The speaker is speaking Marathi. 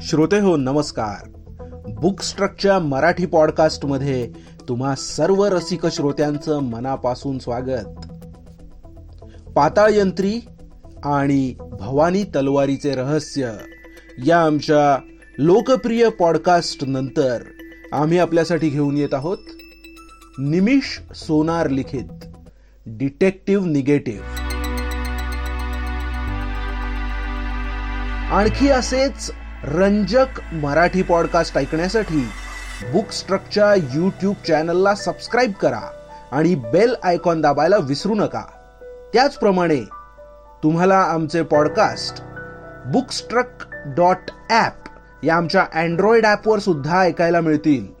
श्रोते हो नमस्कार. बुक स्ट्रकच्या मराठी पॉडकास्टमध्ये तुम्हा सर्व रसिक श्रोत्यांचं मनापासून स्वागत. पाताळयंत्री आणि भवानी तलवारीचे रहस्य या आमच्या लोकप्रिय पॉडकास्ट नंतर आम्ही आपल्यासाठी घेऊन येत आहोत निमिष सोनार लिखित डिटेक्टिव्ह निगेटिव्ह आणखी असेच रंजक मराठी पॉडकास्ट ऐकण्यासाठी बुक स्ट्रकच्या यूट्यूब चॅनलला सबस्क्राईब करा आणि बेल आयकॉन दाबायला विसरू नका. त्याचप्रमाणे तुम्हाला आमचे पॉडकास्ट बुकस्ट्रक डॉट ॲप या आमच्या अँड्रॉइड ॲपवर सुद्धा ऐकायला मिळतील.